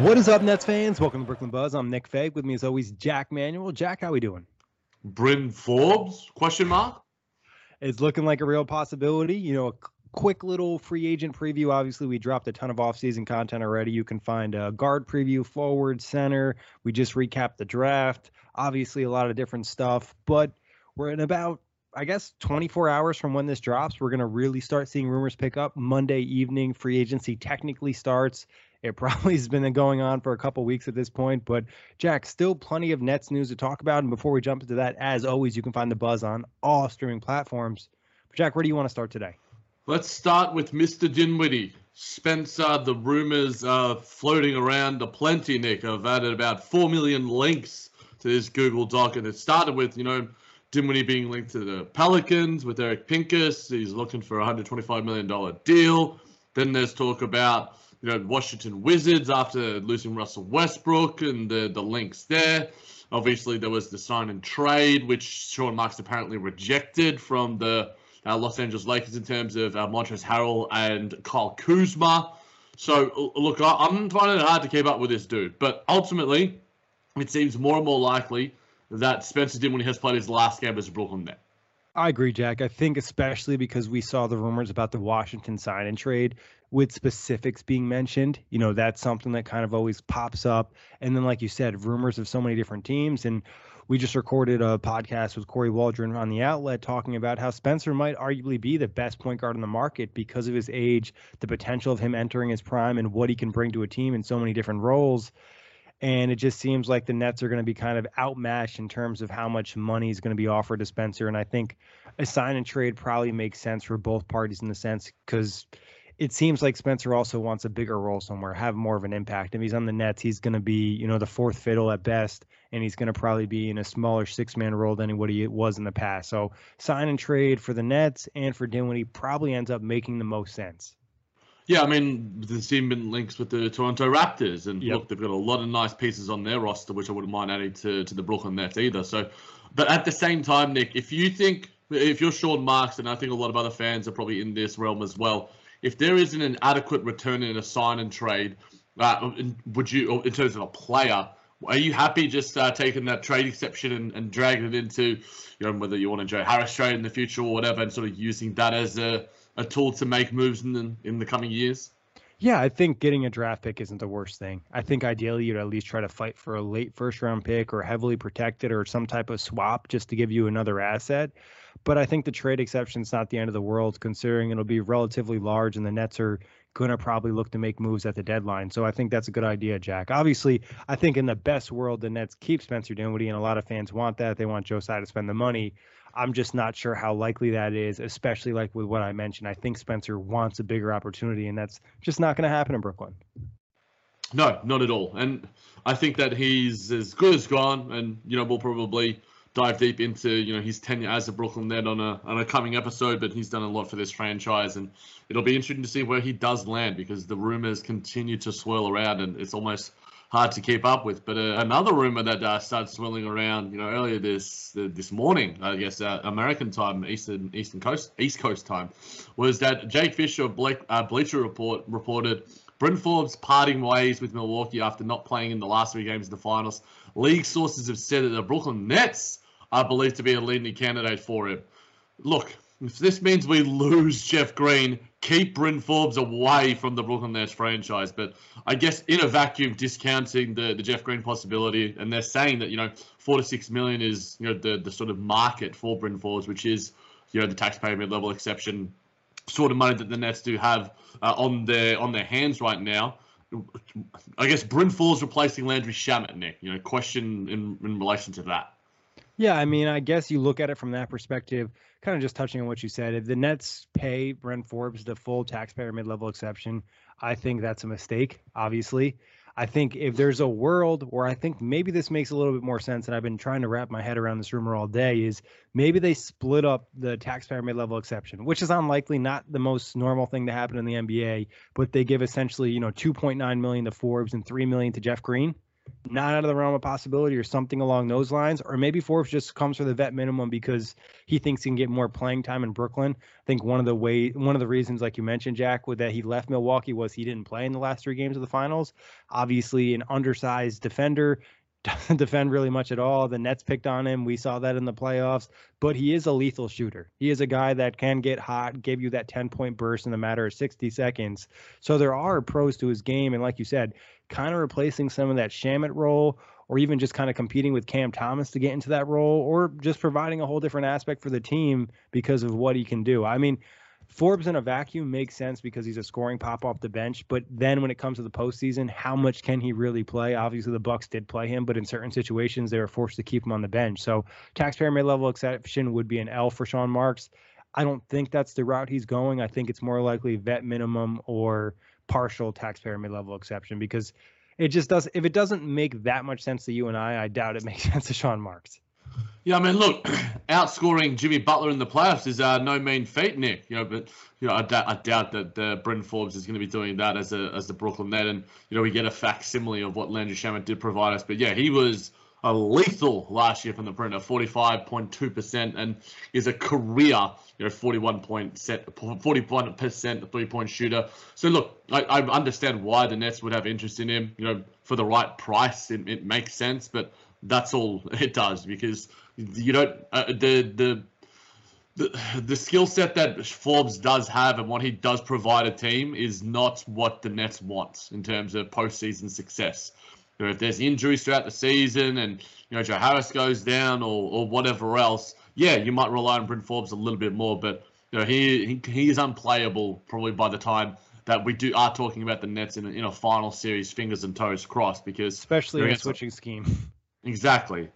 What is up, Nets fans? Welcome to Brooklyn Buzz. I'm Nick Fag. With me, as always, Jack Manuel. Jack, how are we doing? Bryn Forbes? Question mark. It's looking like a real possibility. You know, a quick little free agent preview. Obviously, we dropped a ton of offseason content already. You can find a guard preview, forward, center. We just recapped the draft. Obviously, a lot of different stuff, but we're in about I guess 24 hours from when this drops, we're going to really start seeing rumors pick up. Monday evening, free agency technically starts. It probably has been going on for a couple weeks at this point, but Jack, still plenty of Nets news to talk about. And before we jump into that, as always, you can find the buzz on all streaming platforms. But Jack, where do you want to start today? Let's start with Mr. Dinwiddie. Spencer, the rumors are floating around a plenty, Nick. I've added about 4 million links to this Google Doc, and it started with, you know, Dinwiddie being linked to the Pelicans with Eric Pincus. He's looking for a $125 million deal. Then there's talk about you know Washington Wizards after losing Russell Westbrook and the the links there. Obviously, there was the sign and trade, which Sean Marks apparently rejected from the uh, Los Angeles Lakers in terms of uh, Montrezl Harrell and Kyle Kuzma. So, look, I'm finding it hard to keep up with this dude, but ultimately, it seems more and more likely that Spencer Dinwiddie has played his last game as a Brooklyn Net. I agree, Jack. I think especially because we saw the rumors about the Washington sign and trade with specifics being mentioned. You know, that's something that kind of always pops up. And then, like you said, rumors of so many different teams. And we just recorded a podcast with Corey Waldron on the outlet talking about how Spencer might arguably be the best point guard in the market because of his age, the potential of him entering his prime, and what he can bring to a team in so many different roles. And it just seems like the Nets are going to be kind of outmatched in terms of how much money is going to be offered to Spencer. And I think a sign and trade probably makes sense for both parties in the sense because it seems like Spencer also wants a bigger role somewhere, have more of an impact. If he's on the Nets, he's going to be, you know, the fourth fiddle at best, and he's going to probably be in a smaller six man role than what he was in the past. So sign and trade for the Nets and for Dinwiddie probably ends up making the most sense. Yeah, I mean, there's even links with the Toronto Raptors, and yep. look, they've got a lot of nice pieces on their roster, which I wouldn't mind adding to, to the Brooklyn Nets either. So, but at the same time, Nick, if you think, if you're Sean Marks, and I think a lot of other fans are probably in this realm as well, if there isn't an adequate return in a sign and trade, uh, would you, in terms of a player, are you happy just uh, taking that trade exception and, and dragging it into, you know, whether you want to Joe Harris trade in the future or whatever, and sort of using that as a a tool to make moves in the, in the coming years? Yeah, I think getting a draft pick isn't the worst thing. I think ideally you'd at least try to fight for a late first round pick or heavily protected or some type of swap just to give you another asset. But I think the trade exception is not the end of the world, considering it'll be relatively large and the Nets are going to probably look to make moves at the deadline. So I think that's a good idea, Jack. Obviously, I think in the best world, the Nets keep Spencer Dinwiddie, and a lot of fans want that. They want Joe Tsai to spend the money. I'm just not sure how likely that is, especially like with what I mentioned. I think Spencer wants a bigger opportunity, and that's just not going to happen in Brooklyn. No, not at all. And I think that he's as good as gone, and you know we'll probably dive deep into you know his tenure as a Brooklyn Net on a on a coming episode. But he's done a lot for this franchise, and it'll be interesting to see where he does land because the rumors continue to swirl around, and it's almost hard to keep up with. But uh, another rumor that uh, started swirling around, you know, earlier this uh, this morning, I guess uh, American time, Eastern Eastern Coast East Coast time, was that Jake Fisher of Blake, uh, Bleacher Report reported Bryn Forbes parting ways with Milwaukee after not playing in the last three games of the finals. League sources have said that the Brooklyn Nets are believed to be a leading candidate for him. Look, if this means we lose Jeff Green, keep Bryn Forbes away from the Brooklyn Nets franchise. But I guess in a vacuum, discounting the, the Jeff Green possibility, and they're saying that you know four to six million is you know the the sort of market for Bryn Forbes, which is you know the taxpayer mid level exception sort of money that the Nets do have uh, on their on their hands right now. I guess Bryn Forbes replacing Landry Shamet, Nick. You know, question in in relation to that. Yeah, I mean, I guess you look at it from that perspective, kind of just touching on what you said. If the Nets pay Bryn Forbes the full taxpayer mid level exception, I think that's a mistake, obviously. I think if there's a world where I think maybe this makes a little bit more sense, and I've been trying to wrap my head around this rumor all day, is maybe they split up the taxpayer mid level exception, which is unlikely, not the most normal thing to happen in the NBA, but they give essentially, you know, 2.9 million to Forbes and 3 million to Jeff Green not out of the realm of possibility or something along those lines. Or maybe Forbes just comes for the vet minimum because he thinks he can get more playing time in Brooklyn. I think one of the way one of the reasons, like you mentioned, Jack, with that he left Milwaukee was he didn't play in the last three games of the finals. Obviously, an undersized defender doesn't defend really much at all. The Nets picked on him. We saw that in the playoffs, but he is a lethal shooter. He is a guy that can get hot, give you that 10 point burst in a matter of 60 seconds. So there are pros to his game. And like you said, kind of replacing some of that Shamet role, or even just kind of competing with Cam Thomas to get into that role, or just providing a whole different aspect for the team because of what he can do. I mean, Forbes in a vacuum makes sense because he's a scoring pop off the bench. But then when it comes to the postseason, how much can he really play? Obviously, the Bucks did play him, but in certain situations, they were forced to keep him on the bench. So taxpayer mid level exception would be an L for Sean Marks. I don't think that's the route he's going. I think it's more likely vet minimum or partial taxpayer mid level exception because it just does. If it doesn't make that much sense to you and I, I doubt it makes sense to Sean Marks. Yeah, I mean, look, outscoring Jimmy Butler in the playoffs is uh, no mean feat, Nick. You know, but you know, I, doubt, doubt that uh, Forbes is going to be doing that as a as the Brooklyn Net, and you know, we get a facsimile of what Landry Shamet did provide us. But yeah, he was a lethal last year from the perimeter, 45.2%, and is a career, you know, 41 point set, 41% three point shooter. So look, I, I understand why the Nets would have interest in him. You know, for the right price, it, it makes sense, but that's all it does because you don't uh, the the the, the skill set that Forbes does have and what he does provide a team is not what the Nets want in terms of postseason success you know, if there's injuries throughout the season and you know Joe Harris goes down or, or whatever else, yeah, you might rely on Bryn Forbes a little bit more, but you know he, he he is unplayable probably by the time that we do are talking about the Nets in a, in a final series, fingers and toes crossed, because especially in a switching scheme. Exactly,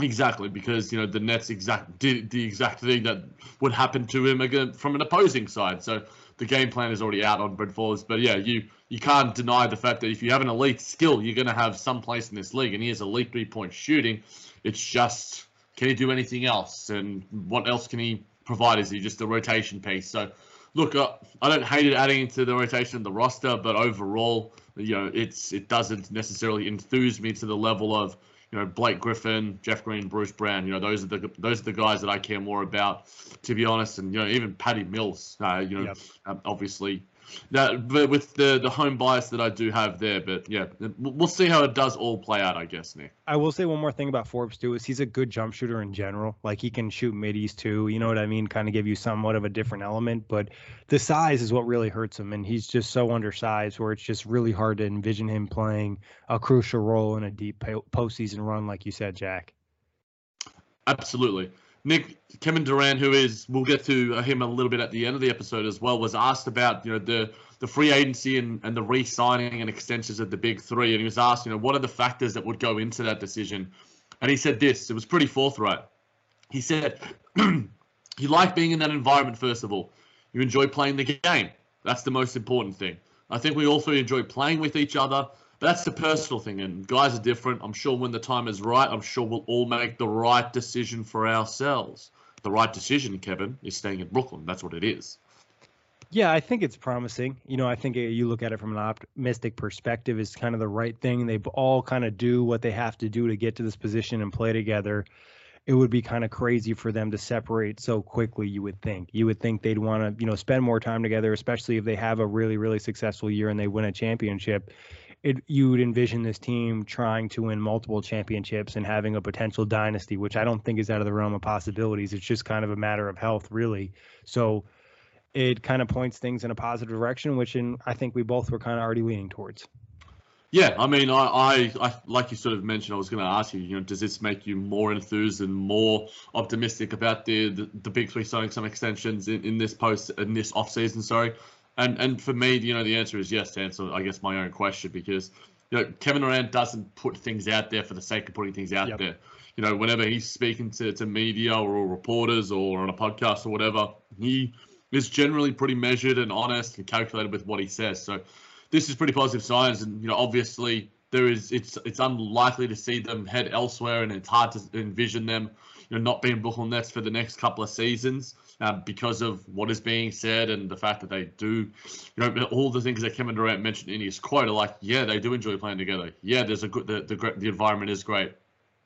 exactly, because you know the Nets exact did the exact thing that would happen to him again from an opposing side. So the game plan is already out on Bryn Forbes, but yeah, you you can't deny the fact that if you have an elite skill, you're going to have some place in this league. And he has elite three point shooting. It's just, can he do anything else? And what else can he provide? Is he just a rotation piece? So, look, uh, I don't hate it adding to the rotation of the roster, but overall, you know, it's it doesn't necessarily enthuse me to the level of you know Blake Griffin, Jeff Green, Bruce Brown. You know, those are the those are the guys that I care more about, to be honest. And you know, even Patty Mills. Uh, you know, yep. um, obviously that, but with the the home bias that I do have there, but yeah, we'll see how it does all play out, I guess, Nick. I will say one more thing about Forbes too is he's a good jump shooter in general. Like he can shoot middies too. You know what I mean? Kind of give you somewhat of a different element, but the size is what really hurts him, and he's just so undersized where it's just really hard to envision him playing a crucial role in a deep postseason run, like you said, Jack. Absolutely. Nick Kevin Durant, who is we'll get to him a little bit at the end of the episode as well, was asked about you know the the free agency and, and the re-signing and extensions of the big three, and he was asked you know what are the factors that would go into that decision, and he said this. It was pretty forthright. He said you like being in that environment first of all. You enjoy playing the game. That's the most important thing. I think we also enjoy playing with each other that's the personal thing, and guys are different. I'm sure when the time is right, I'm sure we'll all make the right decision for ourselves. The right decision, Kevin, is staying in Brooklyn. That's what it is. Yeah, I think it's promising. You know, I think you look at it from an optimistic perspective is kind of the right thing. They all kind of do what they have to do to get to this position and play together. It would be kind of crazy for them to separate so quickly, you would think. You would think they'd want to, you know, spend more time together, especially if they have a really, really successful year and they win a championship. It, you would envision this team trying to win multiple championships and having a potential dynasty, which I don't think is out of the realm of possibilities. It's just kind of a matter of health, really. So, it kind of points things in a positive direction, which in, I think we both were kind of already leaning towards. Yeah, I mean, I, I, I, like you sort of mentioned, I was going to ask you, you know, does this make you more enthused and more optimistic about the the, the big three signing some extensions in, in this post in this off season? Sorry, and and for me, you know, the answer is yes. To answer, I guess my own question because you know Kevin Durant doesn't put things out there for the sake of putting things out yep. there. You know, whenever he's speaking to, to media or reporters or on a podcast or whatever, he is generally pretty measured and honest and calculated with what he says. So this is pretty positive signs, and you know, obviously there is it's it's unlikely to see them head elsewhere, and it's hard to envision them, you know, not being Brooklyn Nets for the next couple of seasons uh, because of what is being said and the fact that they do, you know, all the things that Kevin Durant mentioned in his quote are like, yeah, they do enjoy playing together. Yeah, there's a good the the, the environment is great.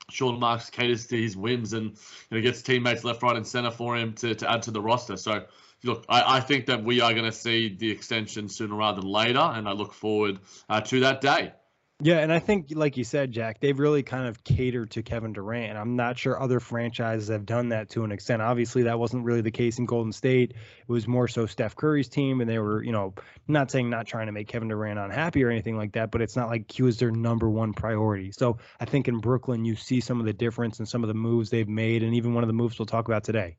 Sean Marks caters to his whims and you know, gets teammates left, right, and center for him to, to add to the roster. So look, I, I think that we are going to see the extension sooner rather than later, and I look forward uh, to that day. Yeah, and I think, like you said, Jack, they've really kind of catered to Kevin Durant. I'm not sure other franchises have done that to an extent. Obviously, that wasn't really the case in Golden State. It was more so Steph Curry's team, and they were, you know, not saying not trying to make Kevin Durant unhappy or anything like that, but it's not like he was their number one priority. So I think in Brooklyn, you see some of the difference and some of the moves they've made, and even one of the moves we'll talk about today.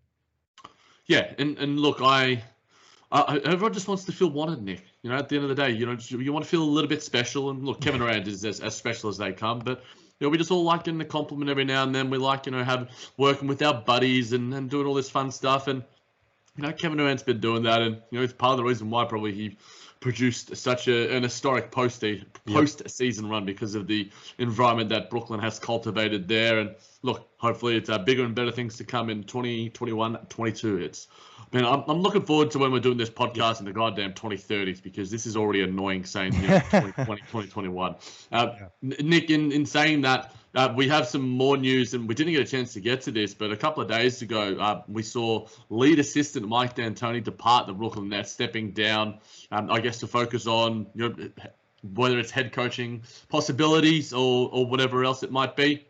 Yeah, and, and look, I, I everyone just wants to feel wanted, Nick. You know, at the end of the day, you know, you want to feel a little bit special. And look, Kevin Durant is as, as special as they come, but you know, we just all like getting a compliment every now and then. We like, you know, have working with our buddies and, and doing all this fun stuff. And you know, Kevin Durant's been doing that, and you know, it's part of the reason why probably he produced such a, an historic post post season run because of the environment that Brooklyn has cultivated there. And look, hopefully it's uh, bigger and better things to come in 2021, 22. It's man, I'm, I'm looking forward to when we're doing this podcast in the goddamn 2030s because this is already annoying saying you know, 2020, 2021. Uh, yeah. Nick, in, in saying that, uh, we have some more news, and we didn't get a chance to get to this, but a couple of days ago, uh, we saw lead assistant Mike D'Antoni depart the Brooklyn Nets, stepping down, um, I guess, to focus on you know, whether it's head coaching possibilities or, or whatever else it might be.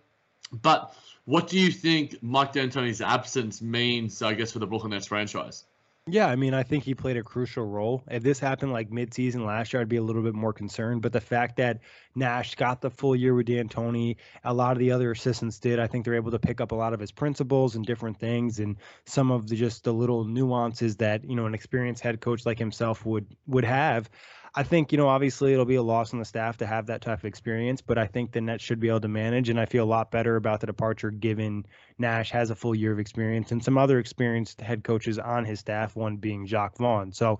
But what do you think Mike D'Antoni's absence means, I guess, for the Brooklyn Nets franchise? Yeah, I mean, I think he played a crucial role. If this happened like midseason last year, I'd be a little bit more concerned. But the fact that Nash got the full year with D'Antoni, a lot of the other assistants did. I think they're able to pick up a lot of his principles and different things, and some of the just the little nuances that you know an experienced head coach like himself would would have. I think, you know, obviously it'll be a loss on the staff to have that type of experience, but I think the Nets should be able to manage. And I feel a lot better about the departure given Nash has a full year of experience and some other experienced head coaches on his staff, one being Jacque Vaughn. So,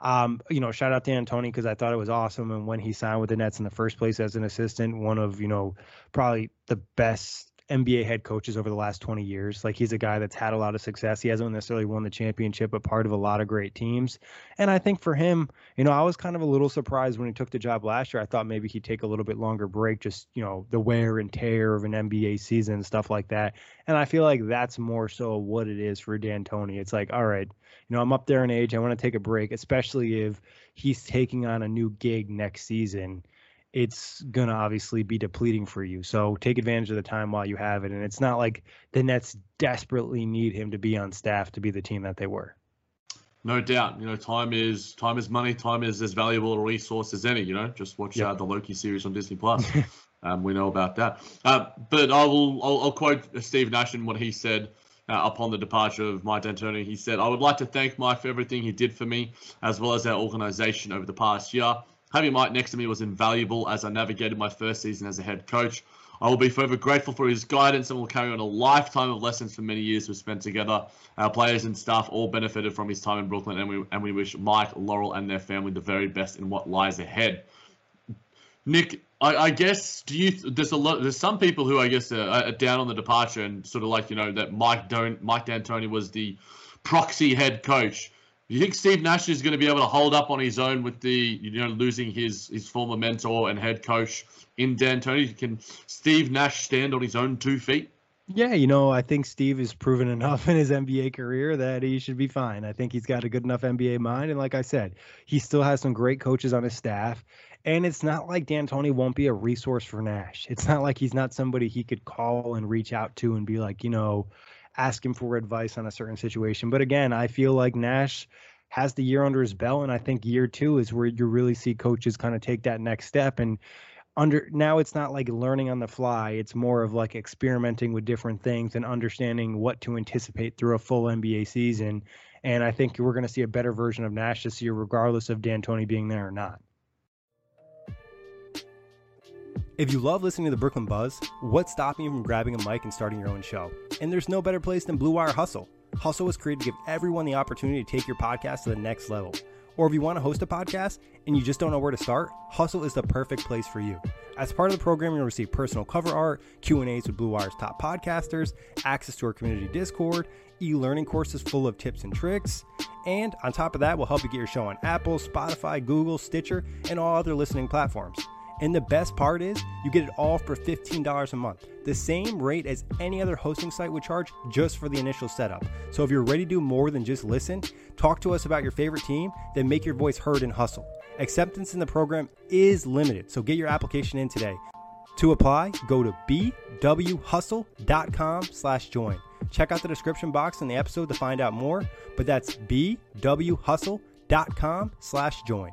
um, you know, shout out to D'Antoni because I thought it was awesome. And when he signed with the Nets in the first place as an assistant, one of, you know, probably the best NBA head coaches over the last 20 years. Like he's a guy that's had a lot of success. He hasn't necessarily won the championship, but part of a lot of great teams. And I think for him, you know, I was kind of a little surprised when he took the job last year. I thought maybe he'd take a little bit longer break, just, you know, the wear and tear of an NBA season and stuff like that. And I feel like that's more so what it is for D'Antoni. It's like, all right, you know, I'm up there in age. I want to take a break, especially if he's taking on a new gig next season it's going to obviously be depleting for you. So take advantage of the time while you have it. And it's not like the Nets desperately need him to be on staff to be the team that they were. No doubt. You know, time is time is money. Time is as valuable a resource as any. You know, just watch yep. uh, the Loki series on Disney Plus. um, we know about that. Uh, but I will. I'll, I'll, quote Steve Nash and what he said uh, upon the departure of Mike D'Antoni. He said, "I would like to thank Mike for everything he did for me, as well as our organization over the past year. Having Mike next to me was invaluable as I navigated my first season as a head coach. I will be forever grateful for his guidance and will carry on a lifetime of lessons for many years we've spent together. Our players and staff all benefited from his time in Brooklyn, and we and we wish Mike, Laurel, and their family the very best in what lies ahead. Nick, I, I guess do you? There's a lot. There's some people who I guess are, are down on the departure and sort of like you know that Mike don't Mike D'Antoni was the proxy head coach you think Steve Nash is going to be able to hold up on his own with the you know losing his his former mentor and head coach in D'Antoni? Can Steve Nash stand on his own two feet? Yeah, you know, I think Steve has proven enough in his NBA career that he should be fine. I think he's got a good enough NBA mind. And like I said, he still has some great coaches on his staff. And it's not like D'Antoni won't be a resource for Nash. It's not like he's not somebody he could call and reach out to and be like, you know, ask him for advice on a certain situation. But again, I feel like Nash has the year under his belt, and I think year two is where you really see coaches kind of take that next step. And under now, it's not like learning on the fly; it's more of like experimenting with different things and understanding what to anticipate through a full NBA season. And I think we're going to see a better version of Nash this year, regardless of D'Antoni being there or not. If you love listening to the Brooklyn Buzz, what's stopping you from grabbing a mic and starting your own show? And there's no better place than Blue Wire Hustle. Hustle was created to give everyone the opportunity to take your podcast to the next level. Or if you want to host a podcast and you just don't know where to start, Hustle is the perfect place for you. As part of the program, you'll receive personal cover art, Q&As with Blue Wire's top podcasters, access to our community Discord, e-learning courses full of tips and tricks, and on top of that, we'll help you get your show on Apple, Spotify, Google, Stitcher, and all other listening platforms. And the best part is, you get it all for $15 a month, the same rate as any other hosting site would charge just for the initial setup. So if you're ready to do more than just listen, talk to us about your favorite team, then make your voice heard and hustle. Acceptance in the program is limited, so get your application in today. To apply, go to bwhustle.com slash join. Check out the description box in the episode to find out more, but that's bwhustle.com slash join.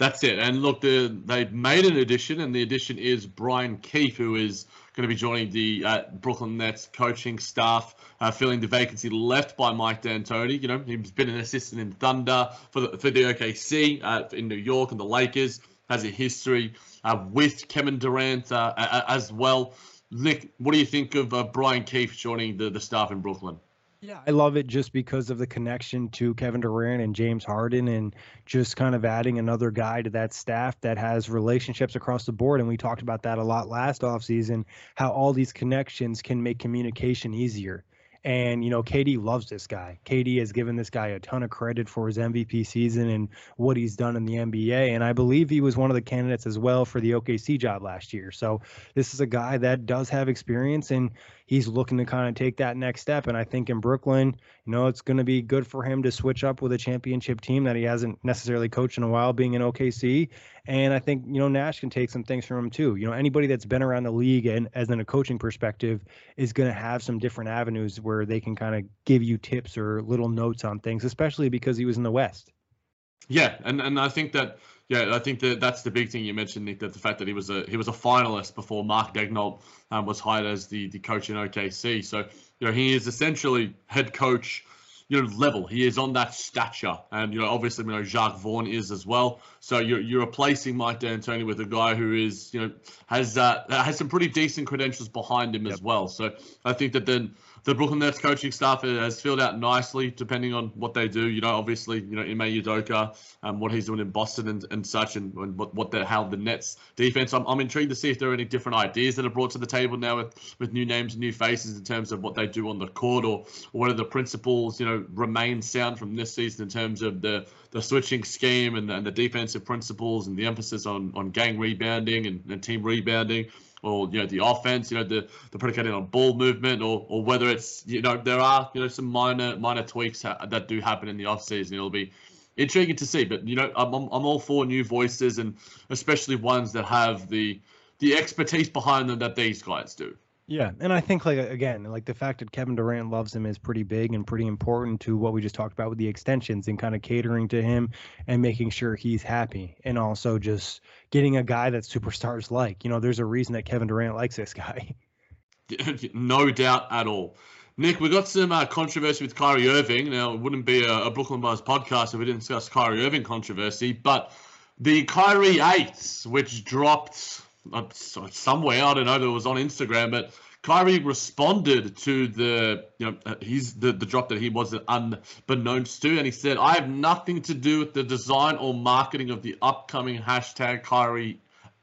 That's it. And look, the, they've made an addition, and the addition is Brian Keefe, who is going to be joining the uh, Brooklyn Nets coaching staff, uh, filling the vacancy left by Mike D'Antoni. You know, he's been an assistant in Thunder for the, for the OKC uh, in New York and the Lakers. Has a history uh, with Kevin Durant uh, as well. Nick, what do you think of uh, Brian Keefe joining the, the staff in Brooklyn? Yeah, I love it just because of the connection to Kevin Durant and James Harden and just kind of adding another guy to that staff that has relationships across the board. And we talked about that a lot last offseason, how all these connections can make communication easier. And, you know, KD loves this guy. KD has given this guy a ton of credit for his MVP season and what he's done in the NBA. And I believe he was one of the candidates as well for the OKC job last year. So this is a guy that does have experience and he's looking to kind of take that next step. And I think in Brooklyn, you know, it's going to be good for him to switch up with a championship team that he hasn't necessarily coached in a while, being in OKC. And I think, you know, Nash can take some things from him too. You know, anybody that's been around the league and as in a coaching perspective is going to have some different avenues where they can kind of give you tips or little notes on things, especially because he was in the West. Yeah, and, and I think that yeah, I think that that's the big thing you mentioned, Nick. That the fact that he was a he was a finalist before Mark Daigneault um, was hired as the the coach in OKC. So you know he is essentially head coach, you know level. He is on that stature, and you know obviously you know Jacque Vaughn is as well. So you're you're replacing Mike D'Antoni with a guy who is you know has uh, has some pretty decent credentials behind him yep. as well. So I think that then the Brooklyn Nets coaching staff has filled out nicely, depending on what they do. You know, obviously, you know, Ime Udoka, um, what he's doing in Boston and, and such, and, and what what the how the Nets defense. I'm, I'm intrigued to see if there are any different ideas that are brought to the table now with with new names and new faces in terms of what they do on the court, or, or are the principles, you know, remain sound from this season in terms of the the switching scheme and, and the defensive principles and the emphasis on on gang rebounding and, and team rebounding or you know the offense, you know the the predicated on ball movement, or or whether it's you know there are you know some minor minor tweaks ha- that do happen in the offseason. It'll be intriguing to see, but you know I'm I'm all for new voices and especially ones that have the the expertise behind them that these guys do. Yeah, and I think like again, like the fact that Kevin Durant loves him is pretty big and pretty important to what we just talked about with the extensions and kind of catering to him and making sure he's happy and also just getting a guy that superstars like. You know, there's a reason that Kevin Durant likes this guy. no doubt at all. Nick, we got some uh, controversy with Kyrie Irving. Now, it wouldn't be a, a, Brooklyn Buzz podcast if we didn't discuss Kyrie Irving controversy, but the Kyrie 8s, which dropped somewhere. I don't know. It was on Instagram, but Kyrie responded to the you know uh, he's the the drop that he was unbeknownst to, and he said, "I have nothing to do with the design or marketing of the upcoming hashtag Kyrie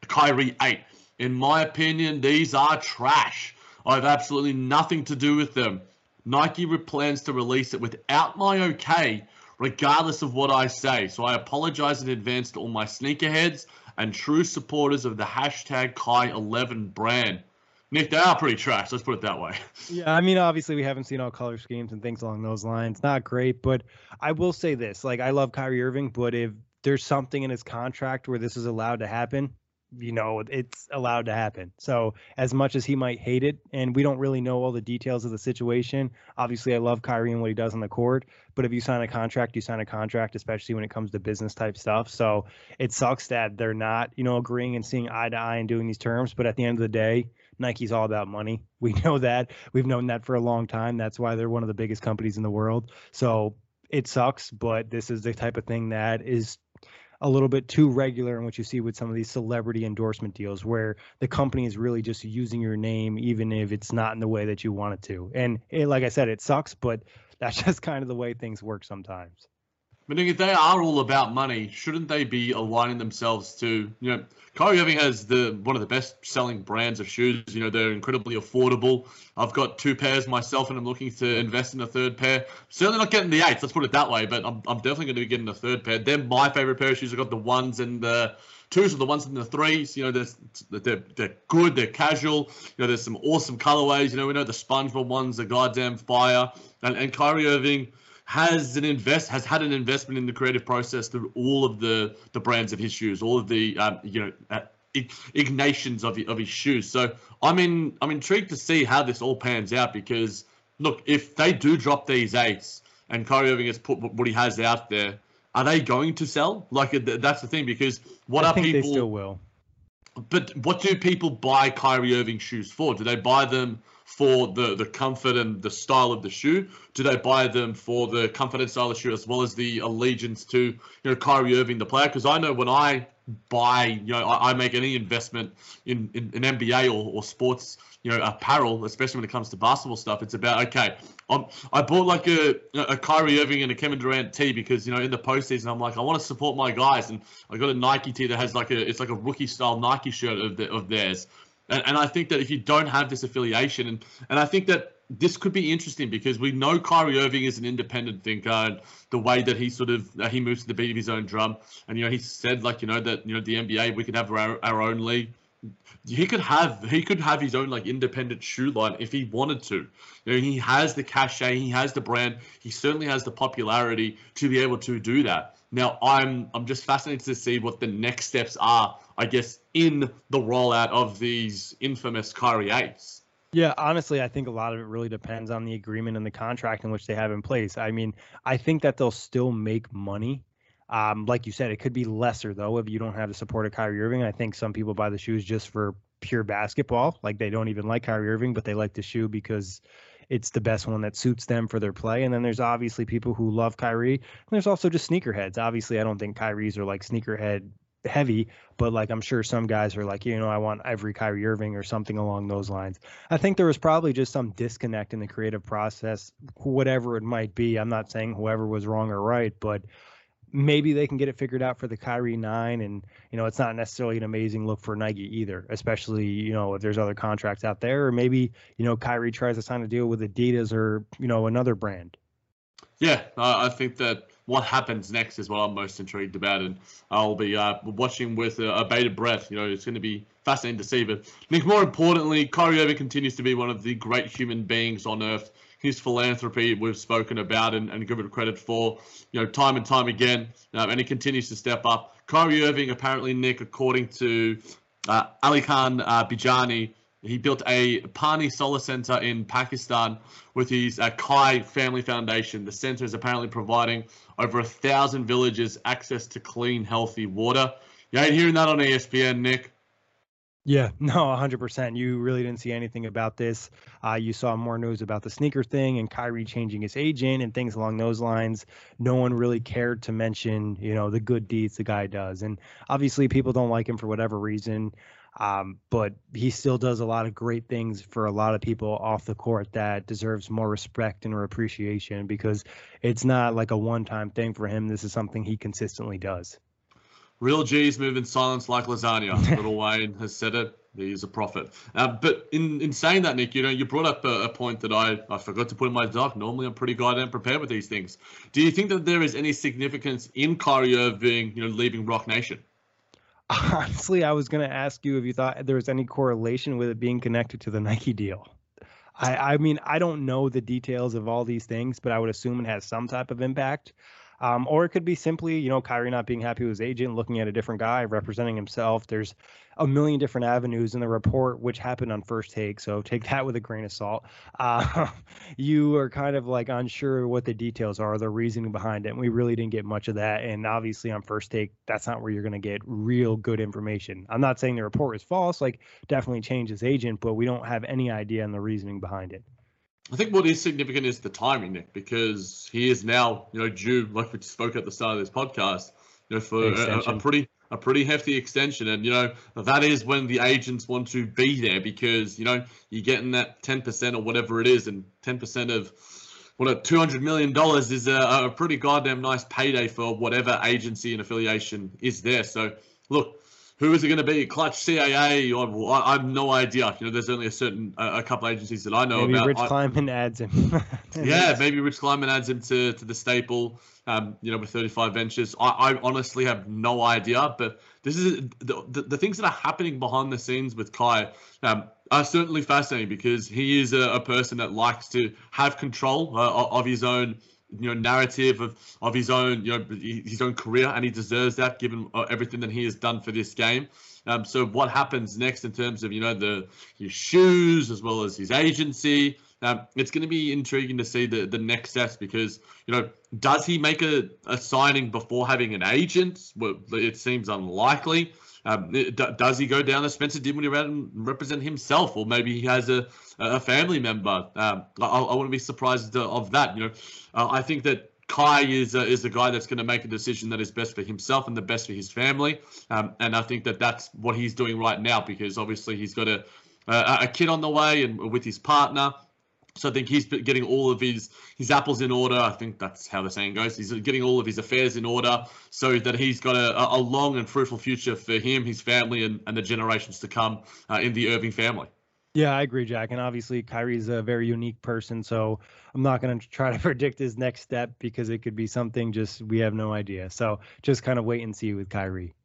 Kyrie eight. In my opinion, these are trash. I have absolutely nothing to do with them. Nike plans to release it without my okay." regardless of what I say. So I apologize in advance to all my sneakerheads and true supporters of the hashtag Kai11 brand. Nick, they are pretty trash. Let's put it that way. Yeah, I mean, obviously we haven't seen all color schemes and things along those lines. Not great, but I will say this: like, I love Kyrie Irving, but if there's something in his contract where this is allowed to happen, you know, it's allowed to happen. So as much as he might hate it, and we don't really know all the details of the situation. Obviously, I love Kyrie and what he does on the court, but if you sign a contract, you sign a contract, especially when it comes to business type stuff. So it sucks that they're not, you know, agreeing and seeing eye to eye and doing these terms. But at the end of the day, Nike's all about money. We know that. We've known that for a long time. That's why they're one of the biggest companies in the world. So it sucks, but this is the type of thing that is a little bit too regular in what you see with some of these celebrity endorsement deals where the company is really just using your name even if it's not in the way that you want it to. And it, like i said it sucks but that's just kind of the way things work sometimes but if they are all about money, shouldn't they be aligning themselves to, you know, Kyrie Irving has the one of the best selling brands of shoes. You know, they're incredibly affordable. I've got two pairs myself, and I'm looking to invest in a third pair. Certainly not getting the eights, let's put it that way, but I'm, I'm definitely going to be getting a third pair. They're my favorite pair of shoes. I've got the ones and the twos or the ones and the threes. You know, they're, they're, they're good, they're casual. You know, there's some awesome colorways. You know, we know the SpongeBob ones are goddamn fire. And, and Kyrie Irving – has an invest has had an investment in the creative process through all of the the brands of his shoes, all of the um, you know uh, ignations of of his shoes. So I'm in I'm intrigued to see how this all pans out because look, if they do drop these eights and Kyrie Irving has put what he has out there, are they going to sell? Like that's the thing because what I are people? They still will. But what do people buy Kyrie Irving shoes for? Do they buy them? For the, the comfort and the style of the shoe? Do they buy them for the comfort and style of the shoe as well as the allegiance to you know Kyrie Irving, the player? Because I know when I buy, you know, I, I make any investment in, in, in NBA or, or sports, you know, apparel, especially when it comes to basketball stuff, it's about okay. I'm, I bought like a a Kyrie Irving and a Kevin Durant tee because you know in the postseason I'm like I want to support my guys and I got a Nike tee that has like a it's like a rookie style Nike shirt of the, of theirs and, and I think that if you don't have this affiliation, and, and I think that this could be interesting because we know Kyrie Irving is an independent thinker and the way that he sort of uh, he moves to the beat of his own drum. And you know, he said like you know that you know the NBA we could have our, our own league. He could have he could have his own like independent shoe line if he wanted to. You know, he has the cachet, he has the brand, he certainly has the popularity to be able to do that. Now I'm I'm just fascinated to see what the next steps are, I guess, in the rollout of these infamous Kyrie eights. Yeah, honestly, I think a lot of it really depends on the agreement and the contract in which they have in place. I mean, I think that they'll still make money. Um, like you said, it could be lesser though if you don't have the support of Kyrie Irving. I think some people buy the shoes just for pure basketball, like they don't even like Kyrie Irving, but they like the shoe because it's the best one that suits them for their play. And then there's obviously people who love Kyrie. And there's also just sneakerheads. Obviously, I don't think Kyrie's are like sneakerhead heavy, but like I'm sure some guys are like, you know, I want every Kyrie Irving or something along those lines. I think there was probably just some disconnect in the creative process, whatever it might be. I'm not saying whoever was wrong or right, but maybe they can get it figured out for the Kyrie nine. And, you know, it's not necessarily an amazing look for Nike either, especially, you know, if there's other contracts out there, or maybe, you know, Kyrie tries to sign a deal with Adidas or, you know, another brand. Yeah, I think that what happens next is what I'm most intrigued about, and I'll be uh, watching with a, a, bated breath. You know, it's going to be fascinating to see. But Nick, more importantly, Kyrie Irving continues to be one of the great human beings on earth. His philanthropy we've spoken about and, and given credit for, you know, time and time again, um, and he continues to step up. Kyrie Irving, apparently, Nick, according to uh, Ali Khan uh, Bijani, he built a Pani Solar Center in Pakistan with his uh, Kai Family Foundation. The center is apparently providing over a thousand villages access to clean, healthy water. You ain't hearing that on ESPN, Nick. Yeah, no, 100%. You really didn't see anything about this. Uh, you saw more news about the sneaker thing and Kyrie changing his agent and things along those lines. No one really cared to mention, you know, the good deeds the guy does. And obviously, people don't like him for whatever reason. Um, but he still does a lot of great things for a lot of people off the court that deserves more respect and appreciation because it's not like a one-time thing for him. This is something he consistently does. Real G's move in silence like lasagna. Lil Wayne has said it. He's a prophet. Uh, but in, in saying that, Nick, you know, you brought up a, a, point that I, I forgot to put in my doc. Normally, I'm pretty goddamn prepared with these things. Do you think that there is any significance in Kyrie Irving, you know, leaving Roc Nation? Honestly, I was going to ask you if you thought there was any correlation with it being connected to the Nike deal. I, I mean, I don't know the details of all these things, but I would assume it has some type of impact. Um, or it could be simply, you know, Kyrie not being happy with his agent, looking at a different guy representing himself. There's a million different avenues in the report, which happened on first take. So take that with a grain of salt. Uh, you are kind of like unsure what the details are, the reasoning behind it. And we really didn't get much of that. And obviously, on first take, that's not where you're going to get real good information. I'm not saying the report is false, like, definitely change his agent, but we don't have any idea on the reasoning behind it. I think what is significant is the timing, Nick, because he is now, you know, due, like we spoke at the start of this podcast, you know, for a, a, pretty a pretty hefty extension, and you know that is when the agents want to be there because you know you're getting that ten percent or whatever it is, and ten percent of what two hundred million dollars is a, a pretty goddamn nice payday for whatever agency and affiliation is there. So look, who is it going to be? Clutch, CAA, or I, I have no idea. You know, there's only a certain a, a couple agencies that I know maybe about. Rich Kleiman adds him. yeah, maybe Rich Kleiman adds him to, to the staple. Um, you know, with 35 Ventures, I, I honestly have no idea. But this is the, the, the things that are happening behind the scenes with Kai um, are certainly fascinating because he is a, a person that likes to have control uh, of his own you know narrative of of his own you know his own career, and he deserves that given uh, everything that he has done for this game. Um, so what happens next in terms of you know the his shoes as well as his agency? Um, it's going to be intriguing to see the the next steps because you know does he make a, a signing before having an agent? Well, it seems unlikely. Um, does he go down as Spencer Dinwiddie and represent himself, or maybe he has a a family member? Um, I, I wouldn't be surprised of that. You know, uh, I think that Kai is uh, is the guy that's going to make a decision that is best for himself and the best for his family. Um, and I think that that's what he's doing right now because obviously he's got a a, a kid on the way and with his partner. So I think he's getting all of his his apples in order. I think that's how the saying goes. He's getting all of his affairs in order so that he's got a, a long and fruitful future for him, his family, and, and the generations to come uh, in the Irving family. Yeah, I agree, Jack. And obviously, Kyrie's a very unique person, so I'm not going to try to predict his next step because it could be something just we have no idea. So just kind of wait and see with Kyrie.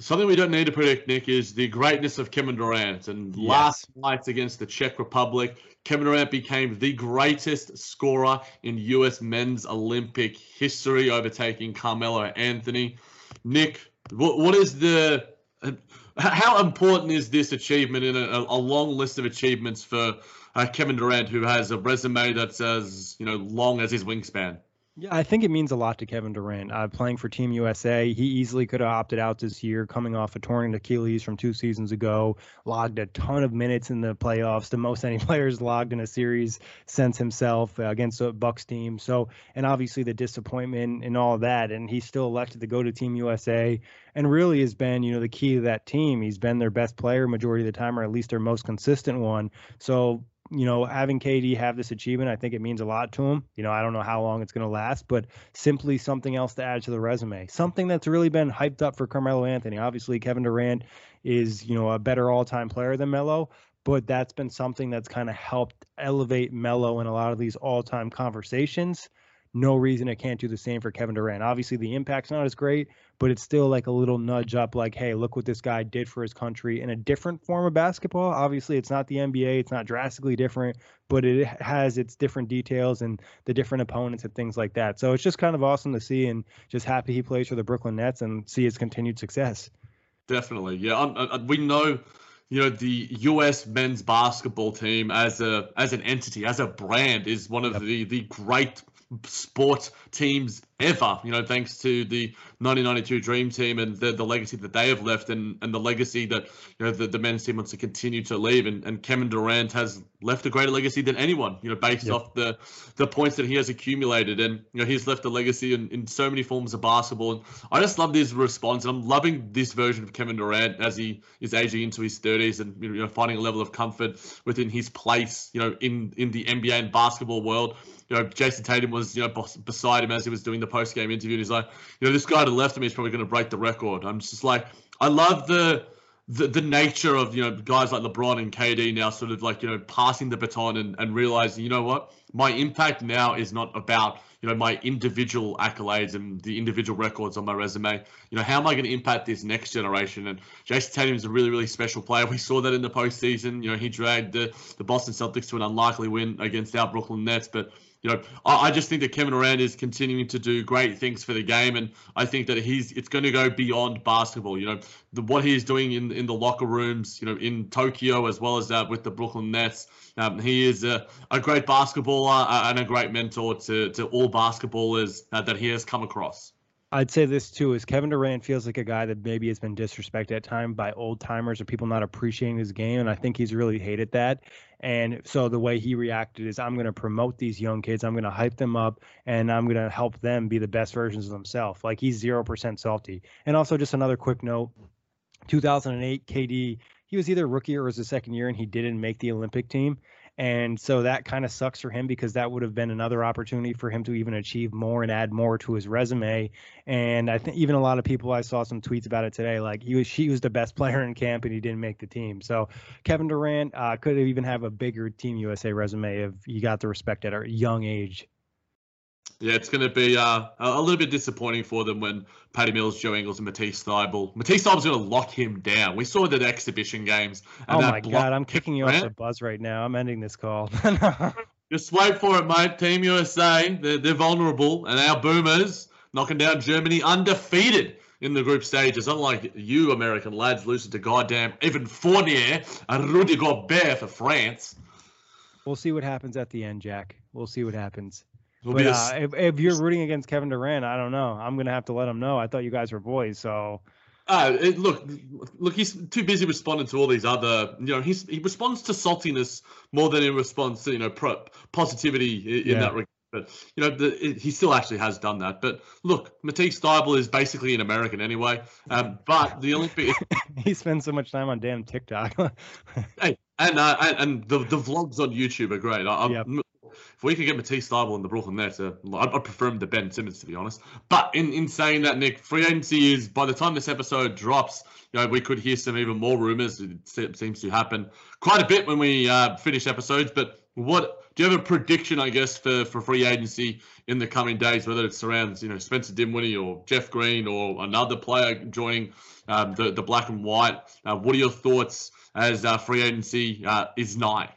Something we don't need to predict, Nick, is the greatness of Kevin Durant. And Yes. last night against the Czech Republic, Kevin Durant became the greatest scorer in U.S. men's Olympic history, overtaking Carmelo Anthony. Nick, what, what is the how important is this achievement in a, a long list of achievements for uh, Kevin Durant, who has a resume that's as you know long as his wingspan? Yeah, I think it means a lot to Kevin Durant. Uh, playing for Team USA, he easily could have opted out this year, coming off a torn Achilles from two seasons ago. Logged a ton of minutes in the playoffs, the most any players logged in a series since himself uh, against the Bucks team. So, and obviously the disappointment and all that, and he's still elected to go to Team USA, and really has been, you know, the key to that team. He's been their best player majority of the time, or at least their most consistent one. So you know, having KD have this achievement, I think it means a lot to him. You know, I don't know how long it's going to last, but simply something else to add to the resume. Something that's really been hyped up for Carmelo Anthony. Obviously, Kevin Durant is, you know, a better all-time player than Melo, but that's been something that's kind of helped elevate Melo in a lot of these all-time conversations. No reason it can't do the same for Kevin Durant. Obviously, the impact's not as great, but it's still like a little nudge up, like, hey, look what this guy did for his country in a different form of basketball. Obviously, it's not the NBA, it's not drastically different, but it has its different details and the different opponents and things like that. So it's just kind of awesome to see and just happy he plays for the Brooklyn Nets and see his continued success. Definitely, yeah. Um, uh, we know, you know, the U.S. men's basketball team as a as an entity, as a brand, is one of the the great sports teams ever. You know, thanks to the 1992 Dream Team and the, the legacy that they have left, and, and the legacy that you know the, the men's team wants to continue to leave. And, and Kevin Durant has left a greater legacy than anyone. You know, based off the the points that he has accumulated, and you know he's left a legacy in, in so many forms of basketball. And I just love this response, and I'm loving this version of Kevin Durant as he is aging into his 30s and you know finding a level of comfort within his place. You know, in in the NBA and basketball world you know, Jayson Tatum was, you know, bes- beside him as he was doing the post game interview. And he's like, you know, this guy to the left of me is probably going to break the record. I'm just like, I love the, the the nature of, you know, guys like LeBron and KD now sort of like, you know, passing the baton and, and realizing, you know what, my impact now is not about, you know, my individual accolades and the individual records on my resume. You know, how am I going to impact this next generation? And Jayson Tatum is a really, really special player. We saw that in the postseason. You know, he dragged the, the Boston Celtics to an unlikely win against our Brooklyn Nets. But, you know, I, I just think that Kevin Durant is continuing to do great things for the game. And I think that he's it's going to go beyond basketball. You know, the, what he's doing in, in the locker rooms, you know, in Tokyo as well as uh, with the Brooklyn Nets. Um, he is a, a great basketballer uh, and a great mentor to, to all basketballers uh, that he has come across. I'd say this too is Kevin Durant feels like a guy that maybe has been disrespected at time by old timers or people not appreciating his game, and I think he's really hated that. And so the way he reacted is, I'm going to promote these young kids, I'm going to hype them up, and I'm going to help them be the best versions of themselves. Like he's zero percent salty. And also, just another quick note: 2008 KD, he was either rookie or was his second year, and he didn't make the Olympic team. And so that kind of sucks for him because that would have been another opportunity for him to even achieve more and add more to his resume. And I think even a lot of people I saw some tweets about it today, like he was she was the best player in camp and he didn't make the team. So Kevin Durant uh, could have even have a bigger Team USA resume if he got the respect at a young age. Yeah, it's going to be uh, a little bit disappointing for them when Patty Mills, Joe Ingles, and Matisse Thybulle. Matisse Thybulle's going to lock him down. We saw it at exhibition games. oh that my God, I'm kicking you off the buzz right now. I'm ending this call. Just wait for it, mate. Team USA, they're, they're vulnerable, and our Boomers knocking down Germany undefeated in the group stages. Unlike you, American lads, losing to goddamn Evan Fournier and Rudy Gobert for France. we'll see what happens at the end, Jack. We'll see what happens. But uh, if, if you're rooting against Kevin Durant, I don't know. I'm gonna have to let him know. I thought you guys were boys, so Uh, it, look, look, he's too busy responding to all these other. You know, he's he responds to saltiness more than he responds to you know pro, positivity in Yeah. that regard. But you know, the, it, he still actually has done that. But look, Matisse Thybulle is basically an American anyway. Um, but the Olympic, he spends so much time on damn TikTok. hey, and uh, and, and the the vlogs on YouTube are great. I, I'm- Yep. If we could get Matisse Thybulle in the Brooklyn uh, I'd, I'd prefer him to Ben Simmons to be honest. But in, in saying that, Nick, free agency is by the time this episode drops, you know, we could hear some even more rumors. It seems to happen quite a bit when we uh, finish episodes. But what do you have a prediction, I guess, for, for free agency in the coming days, whether it surrounds, you know, Spencer Dinwiddie or Jeff Green or another player joining um, the, the black and white? Uh, what are your thoughts as uh, free agency uh, is nigh?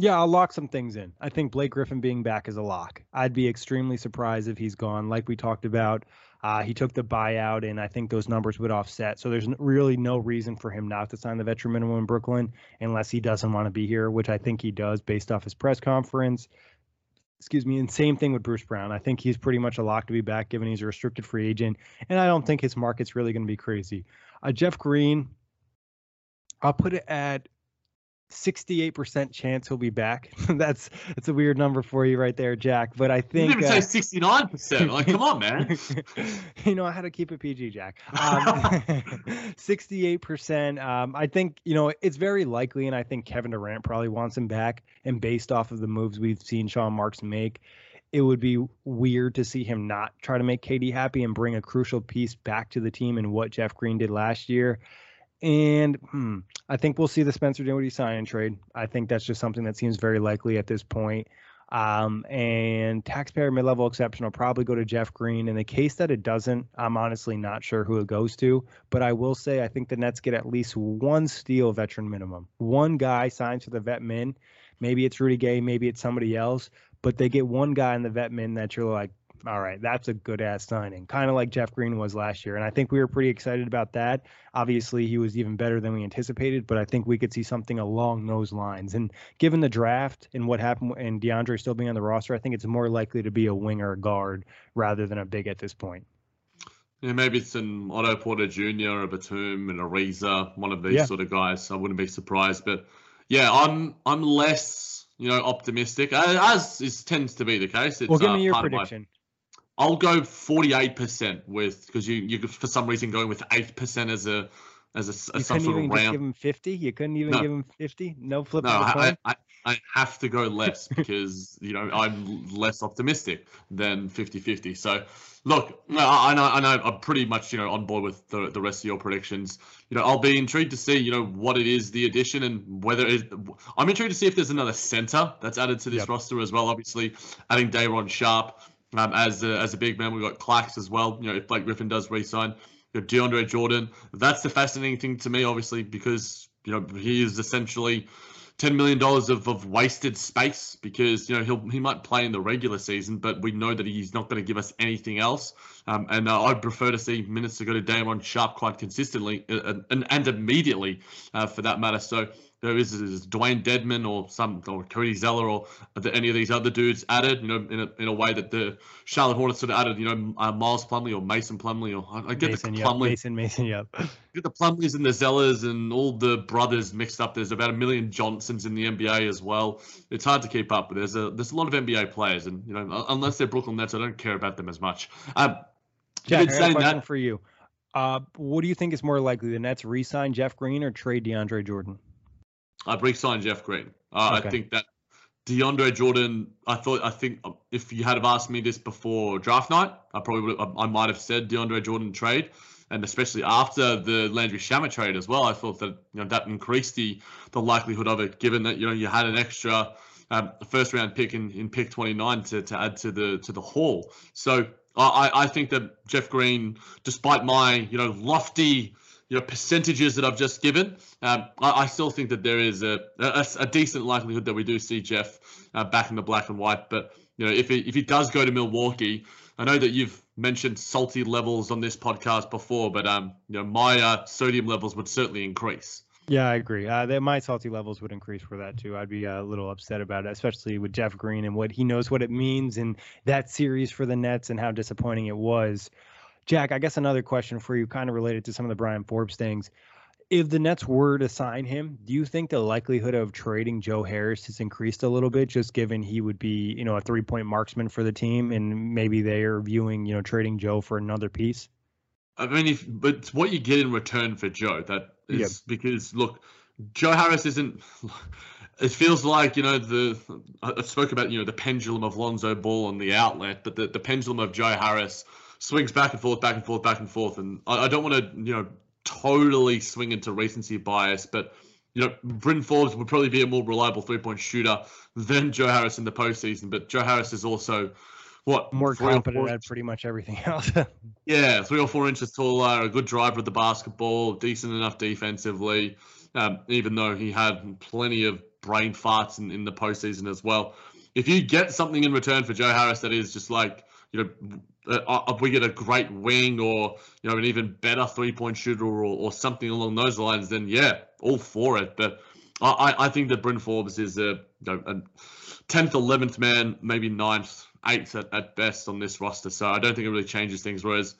Yeah, I'll lock some things in. I think Blake Griffin being back is a lock. I'd be extremely surprised if he's gone. Like we talked about, uh, he took the buyout, and I think those numbers would offset. So there's really no reason for him not to sign the veteran minimum in Brooklyn unless he doesn't want to be here, which I think he does based off his press conference. Excuse me. And same thing with Bruce Brown. I think he's pretty much a lock to be back, given he's a restricted free agent, and I don't think his market's really going to be crazy. Uh, Jeff Green, I'll put it at 68% chance he'll be back. that's that's a weird number for you right there, Jack. But I think you didn't uh, say 69%. Like, come on, man. you know how to keep it PG, Jack. Um, 68%. Um, I think you know it's very likely, and I think Kevin Durant probably wants him back. And based off of the moves we've seen Sean Marks make, it would be weird to see him not try to make KD happy and bring a crucial piece back to the team and what Jeff Green did last year. And hmm, I think we'll see the Spencer Dinwiddie sign and trade. I think that's just something that seems very likely at this point. Um, and taxpayer mid-level exception will probably go to Jeff Green. In the case that it doesn't, I'm honestly not sure who it goes to. But I will say I think the Nets get at least one steal veteran minimum. One guy signs for the vet min. Maybe it's Rudy Gay, maybe it's somebody else, but they get one guy in the vet min that you're like, all right, that's a good ass signing, kind of like Jeff Green was last year. And I think we were pretty excited about that. Obviously, he was even better than we anticipated, but I think we could see something along those lines. And given the draft and what happened and DeAndre still being on the roster, I think it's more likely to be a winger guard rather than a big at this point. Yeah, maybe it's an Otto Porter Jr., or a Batum, and Ariza, one of these yeah. sort of guys. I wouldn't be surprised. But yeah, I'm I'm less you know optimistic as is tends to be the case. It's, well, give me uh, your prediction. I'll go 48% with because you you for some reason going with 8% as a as a, as some sort of round. give him 50. You couldn't even no. give him 50. No flip. No, I, I, I have to go less because you know I'm less optimistic than 50-50. So look, I know I know I'm pretty much you know on board with the, the rest of your predictions. You know I'll be intrigued to see you know what it is the addition and whether it, I'm intrigued to see if there's another center that's added to this yep. roster as well. Obviously, adding Day'Ron Sharpe um, as a, as a big man. We've got Clax as well. You know, if Blake Griffin does resign, you got DeAndre Jordan. That's the fascinating thing to me, obviously, because you know he is essentially ten million dollars of, of wasted space because you know he'll he might play in the regular season, but we know that he's not going to give us anything else. Um, and uh, I'd prefer to see minutes to go to Day'Ron Sharpe quite consistently uh, and, and immediately uh, for that matter. So there is, is Dewayne Dedmon or some or Cody Zeller or the, any of these other dudes added, you know, in a, in a way that the Charlotte Hornets sort of added, you know, uh, Miles Plumlee or Mason Plumlee or I, get Mason, the Plumlee, yep. Mason, Mason, yep. Get the Plumlees and the Zellers and all the brothers mixed up. There's about a million Johnsons in the NBA as well. It's hard to keep up, but there's a there's a lot of NBA players, and you know, unless they're Brooklyn Nets, I don't care about them as much. Um, Jack, I got a question that, for you. Uh, what do you think is more likely, the Nets re-sign Jeff Green or trade DeAndre Jordan? I'd re-sign Jeff Green. Uh, okay. I think that DeAndre Jordan. I thought. I think if you had have asked me this before draft night, I probably would. I, I might have said DeAndre Jordan trade, and especially after the Landry Shamet trade as well. I thought that you know that increased the the likelihood of it, given that you know you had an extra um, first round pick in, in pick 29 to, to add to the to the haul. So I, I think that Jeff Green, despite my you know lofty you know percentages that I've just given, um, I, I, still think that there is a, a, a, decent likelihood that we do see Jeff uh, back in the black and white. But you know, if he, if he does go to Milwaukee, I know that you've mentioned salty levels on this podcast before, but um, you know, my uh, sodium levels would certainly increase. Yeah, I agree. Uh, my salty levels would increase for that too. I'd be a little upset about it, especially with Jeff Green and what he knows what it means in that series for the Nets and how disappointing it was. Jack, I guess another question for you, kind of related to some of the Bryn Forbes things. If the Nets were to sign him, do you think the likelihood of trading Joe Harris has increased a little bit, just given he would be, you know, a three point marksman for the team, and maybe they are viewing, you know, trading Joe for another piece? I mean, if but it's what you get in return for Joe that is yep. because look, Joe Harris isn't it feels like you know the I spoke about you know the pendulum of Lonzo Ball and the outlet, but the, the pendulum of Joe Harris swings back and forth, back and forth, back and forth, and I, I don't want to you know totally swing into recency bias, but you know Bryn Forbes would probably be a more reliable three point shooter than Joe Harris in the postseason, but Joe Harris is also what more competent at pretty much everything else. yeah, three or four inches taller, a good driver of the basketball, decent enough defensively. Um, even though he had plenty of brain farts in, in the postseason as well. If you get something in return for Joe Harris that is just like, you know, uh, uh we get a great wing or, you know, an even better three point shooter or, or something along those lines, then yeah, all for it. But I, I think that Bryn Forbes is a, you know, a 10th, 11th man, maybe 9th, 8th at, at best on this roster. So I don't think it really changes things. Whereas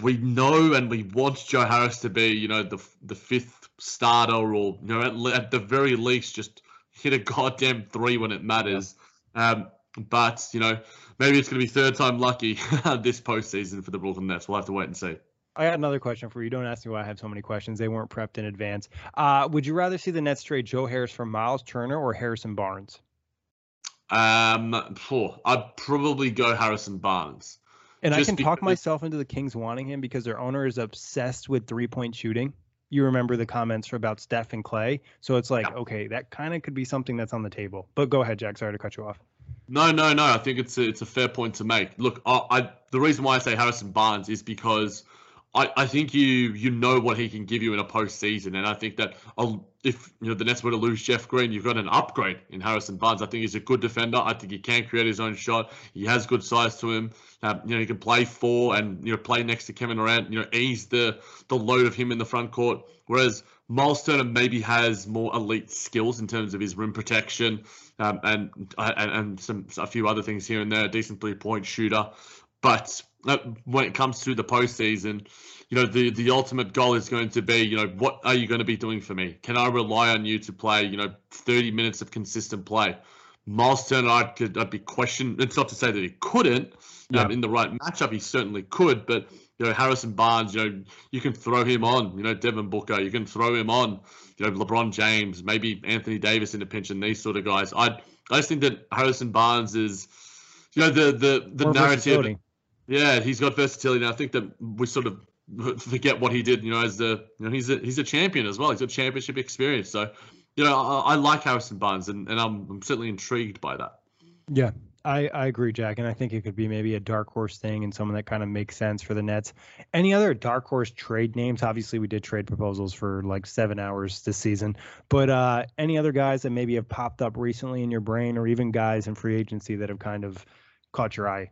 we know and we want Joe Harris to be, you know, the the fifth starter or, you know, at, at the very least just hit a goddamn three when it matters. Um, but, you know, maybe it's going to be third time lucky this postseason for the Brooklyn Nets. We'll have to wait and see. I got another question for you. Don't ask me why I have so many questions. They weren't prepped in advance. Uh, would you rather see the Nets trade Joe Harris for Miles Turner or Harrison Barnes? Um, oh, I'd probably go Harrison Barnes. And I can talk myself into the Kings wanting him because their owner is obsessed with three point shooting you remember the comments about Steph and Clay. So it's like, yeah. okay, that kind of could be something that's on the table. But go ahead, Jack. Sorry to cut you off. No, no, no. I think it's a, it's a fair point to make. Look, I, I the reason why I say Harrison Barnes is because I, I think you you know what he can give you in a postseason, and I think that I'll, if you know the Nets were to lose Jeff Green, you've got an upgrade in Harrison Barnes. I think he's a good defender. I think he can create his own shot. He has good size to him. Um, you know he can play four and you know play next to Kevin Durant. You know ease the the load of him in the front court. Whereas Miles Turner maybe has more elite skills in terms of his rim protection um, and, and and some a few other things here and there. A decent three point shooter, but uh, when it comes to the postseason, you know, the, the ultimate goal is going to be, you know, what are you going to be doing for me? Can I rely on you to play, you know, 30 minutes of consistent play? Miles Turner, I could I'd be questioned. It's not to say that he couldn't. Yeah. Um, in the right matchup, he certainly could. But you know, Harrison Barnes, you know, you can throw him on. You know, Devin Booker, you can throw him on. You know, LeBron James, maybe Anthony Davis in a pinch, and these sort of guys. I I just think that Harrison Barnes is, you know, the the the More narrative. Yeah, he's got versatility. And I think that we sort of forget what he did. You know, as the you know he's a he's a champion as well. He's got championship experience. So, you know, I, I like Harrison Barnes, and, and I'm I'm certainly intrigued by that. Yeah, I, I agree, Jack, and I think it could be maybe a dark horse thing and someone that kind of makes sense for the Nets. Any other dark horse trade names? Obviously, we did trade proposals for like seven hours this season, but uh, any other guys that maybe have popped up recently in your brain, or even guys in free agency that have kind of caught your eye?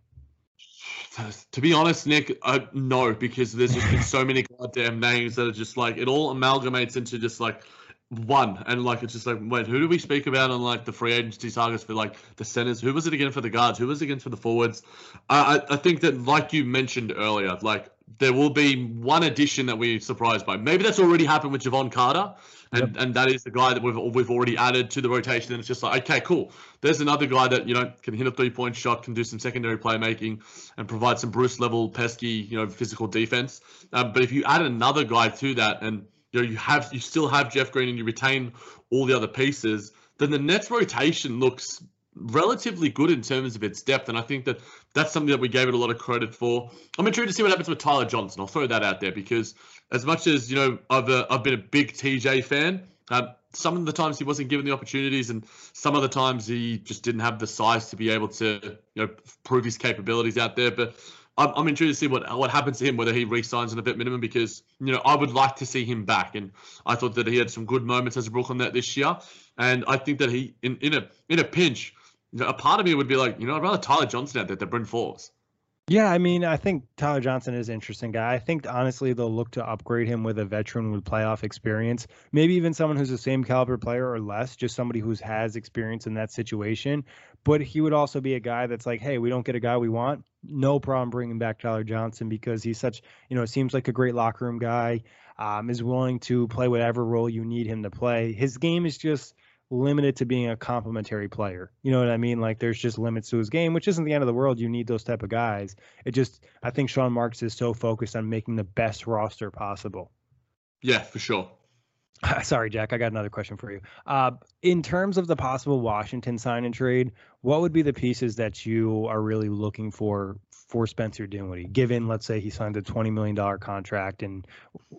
To be honest, Nick, uh, no, because there's just been so many goddamn names that are just like it all amalgamates into just like one, and like it's just like wait, who do we speak about on like the free agency targets for like the centers? Who was it again for the guards? Who was it again for the forwards? Uh, I I think that like you mentioned earlier, like there will be one addition that we're surprised by. Maybe that's already happened with Jevon Carter and yep. and that is the guy that we've we've already added to the rotation. And it's just like, okay, cool. There's another guy that you know can hit a three point shot, can do some secondary playmaking, and provide some Bruce level pesky you know physical defense. Um, but if you add another guy to that, and you know you have you still have Jeff Green and you retain all the other pieces, then the Nets rotation looks relatively good in terms of its depth, and I think that that's something that we gave it a lot of credit for. I'm intrigued to see what happens with Tyler Johnson. I'll throw that out there because as much as you know, I've uh, I've been a big TJ fan. Uh, some of the times he wasn't given the opportunities, and some of the times he just didn't have the size to be able to you know prove his capabilities out there. But I'm, I'm intrigued to see what what happens to him, whether he re-signs on a bit minimum, because you know I would like to see him back, and I thought that he had some good moments as a Brooklyn Net this year, and I think that he in in a in a pinch, a part of me would be like, you know, I'd rather Tyler Johnson out there than Bryn Forbes. Yeah, I mean, I think Tyler Johnson is an interesting guy. I think honestly they'll look to upgrade him with a veteran with playoff experience, maybe even someone who's the same caliber player or less, just somebody who has experience in that situation. But he would also be a guy that's like, hey, we don't get a guy we want, no problem bringing back Tyler Johnson because he's such, you know, it seems like a great locker room guy. Um, is willing to play whatever role you need him to play. His game is just limited to being a complementary player. You know what I mean? Like there's just limits to his game, which isn't the end of the world. You need those type of guys. It just I think Sean Marks is so focused on making the best roster possible. Yeah, for sure. Sorry, Jack. I got another question for you. Uh, in terms of the possible Washington sign and trade, what would be the pieces that you are really looking for for Spencer Dinwiddie? Given, let's say, he signed a twenty million dollar contract, and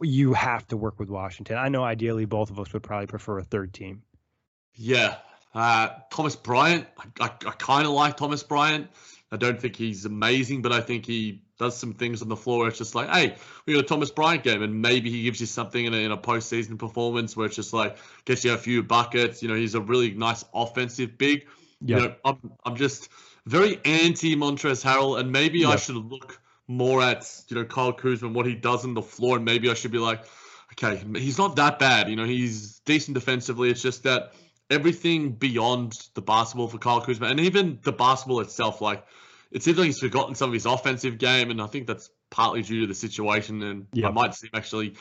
you have to work with Washington. I know ideally both of us would probably prefer a third team. Yeah, uh, Thomas Bryant. I, I, I kind of like Thomas Bryant. I don't think he's amazing, but I think he does some things on the floor. It's just like, hey, we got a Thomas Bryant game, and maybe he gives you something in a, in a postseason performance where it's just like gets you a few buckets. You know, he's a really nice offensive big. Yep. You know, I'm I'm just very anti Montrezl Harrell, and maybe yep. I should look more at you know Kyle Kuzma and what he does on the floor, and maybe I should be like, okay, he's not that bad. You know, he's decent defensively. It's just that everything beyond the basketball for Kyle Kuzma, and even the basketball itself, like it seems like he's forgotten some of his offensive game, and I think that's partly due to the situation. And yep. I might see him actually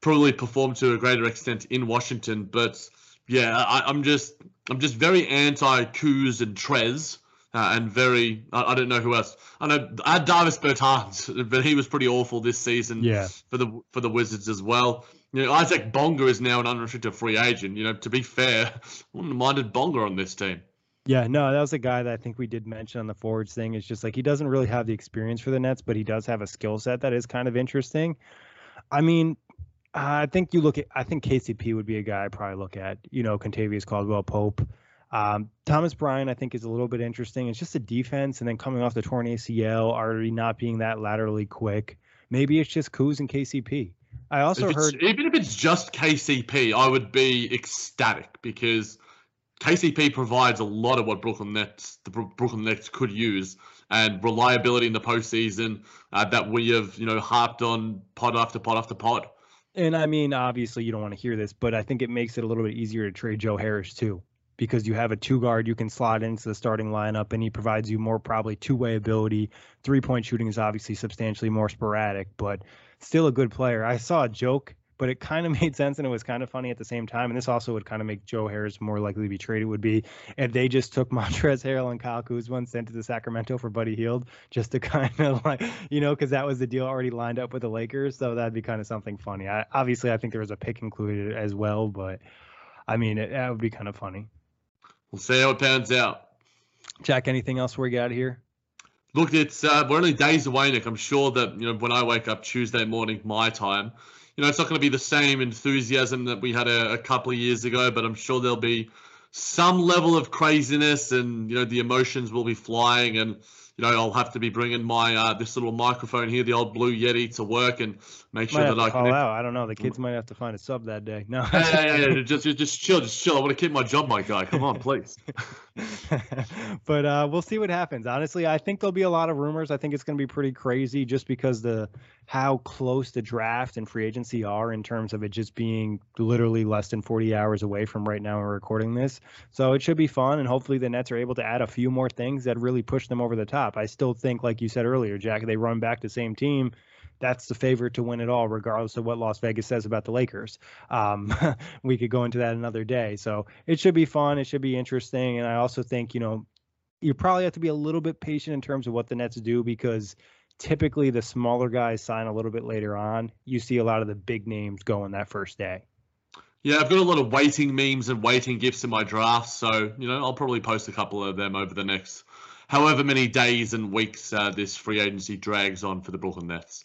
probably perform to a greater extent in Washington. But yeah, I, am just I'm just very anti Kuz and Trez. Uh, and very, I, I, don't know who else. I know I had Davis Bertans, but he was pretty awful this season yeah. for the for the Wizards as well. You know, Isaac Bonga is now an unrestricted free agent. You know, to be fair, I wouldn't have minded Bonga on this team. Yeah, no, that was a guy that I think we did mention on the forwards thing. It's just like he doesn't really have the experience for the Nets, but he does have a skill set that is kind of interesting. I mean, I think you look at, I think KCP would be a guy I probably look at. You know, Kentavious Caldwell Pope. Um, Thomas Bryant. I think, is a little bit interesting. It's just a defense, and then coming off the torn ACL, already not being that laterally quick. Maybe it's just Kuz and KCP. I also heard even if it's just KCP, I would be ecstatic because KCP provides a lot of what Brooklyn Nets, the Brooklyn Nets could use, and reliability in the postseason uh, that we have, you know, harped on pod after pod after pod. And I mean, obviously, you don't want to hear this, but I think it makes it a little bit easier to trade Joe Harris too, because you have a two guard you can slot into the starting lineup, and he provides you more probably two way ability. Three point shooting is obviously substantially more sporadic, but still a good player. I saw a joke but it kind of made sense and it was kind of funny at the same time. And this also would kind of make Joe Harris more likely to be traded. Would be if they just took Montrezl Harrell and Kyle Kuzma and sent to the Sacramento for Buddy Hield, just to kind of like you know because that was the deal already lined up with the Lakers. So that'd be kind of something funny. I, obviously, I think there was a pick included as well, but I mean it, that would be kind of funny. We'll see how it pans out. Jack, anything else we got here? Look, it's uh, we're only days away, Nick. I'm sure that you know when I wake up Tuesday morning, my time, you know, it's not going to be the same enthusiasm that we had a, a couple of years ago, but I'm sure there'll be some level of craziness and you know the emotions will be flying and you know I'll have to be bringing my uh, this little microphone here, the old Blue Yeti, to work and make sure that I call can. out. I don't know. The kids might have to find a sub that day. No. yeah, yeah, yeah. Just, just chill, just chill. I want to keep my job, my guy. Come on, please. but uh, we'll see what happens. Honestly, I think there'll be a lot of rumors. I think it's going to be pretty crazy, just because the how close the draft and free agency are in terms of it just being literally less than 40 hours away from right now we're recording this. So it should be fun, and hopefully the Nets are able to add a few more things that really push them over the top. I still think, like you said earlier, Jack, they run back the same team that's the favorite to win it all, regardless of what Las Vegas says about the Lakers. Um, we could go into that another day. So it should be fun. It should be interesting. And I also think, you know, you probably have to be a little bit patient in terms of what the Nets do because typically the smaller guys sign a little bit later on. You see a lot of the big names going that first day. Yeah, I've got a lot of waiting memes and waiting gifts in my drafts, so you know I'll probably post a couple of them over the next however many days and weeks uh, this free agency drags on for the Brooklyn Nets.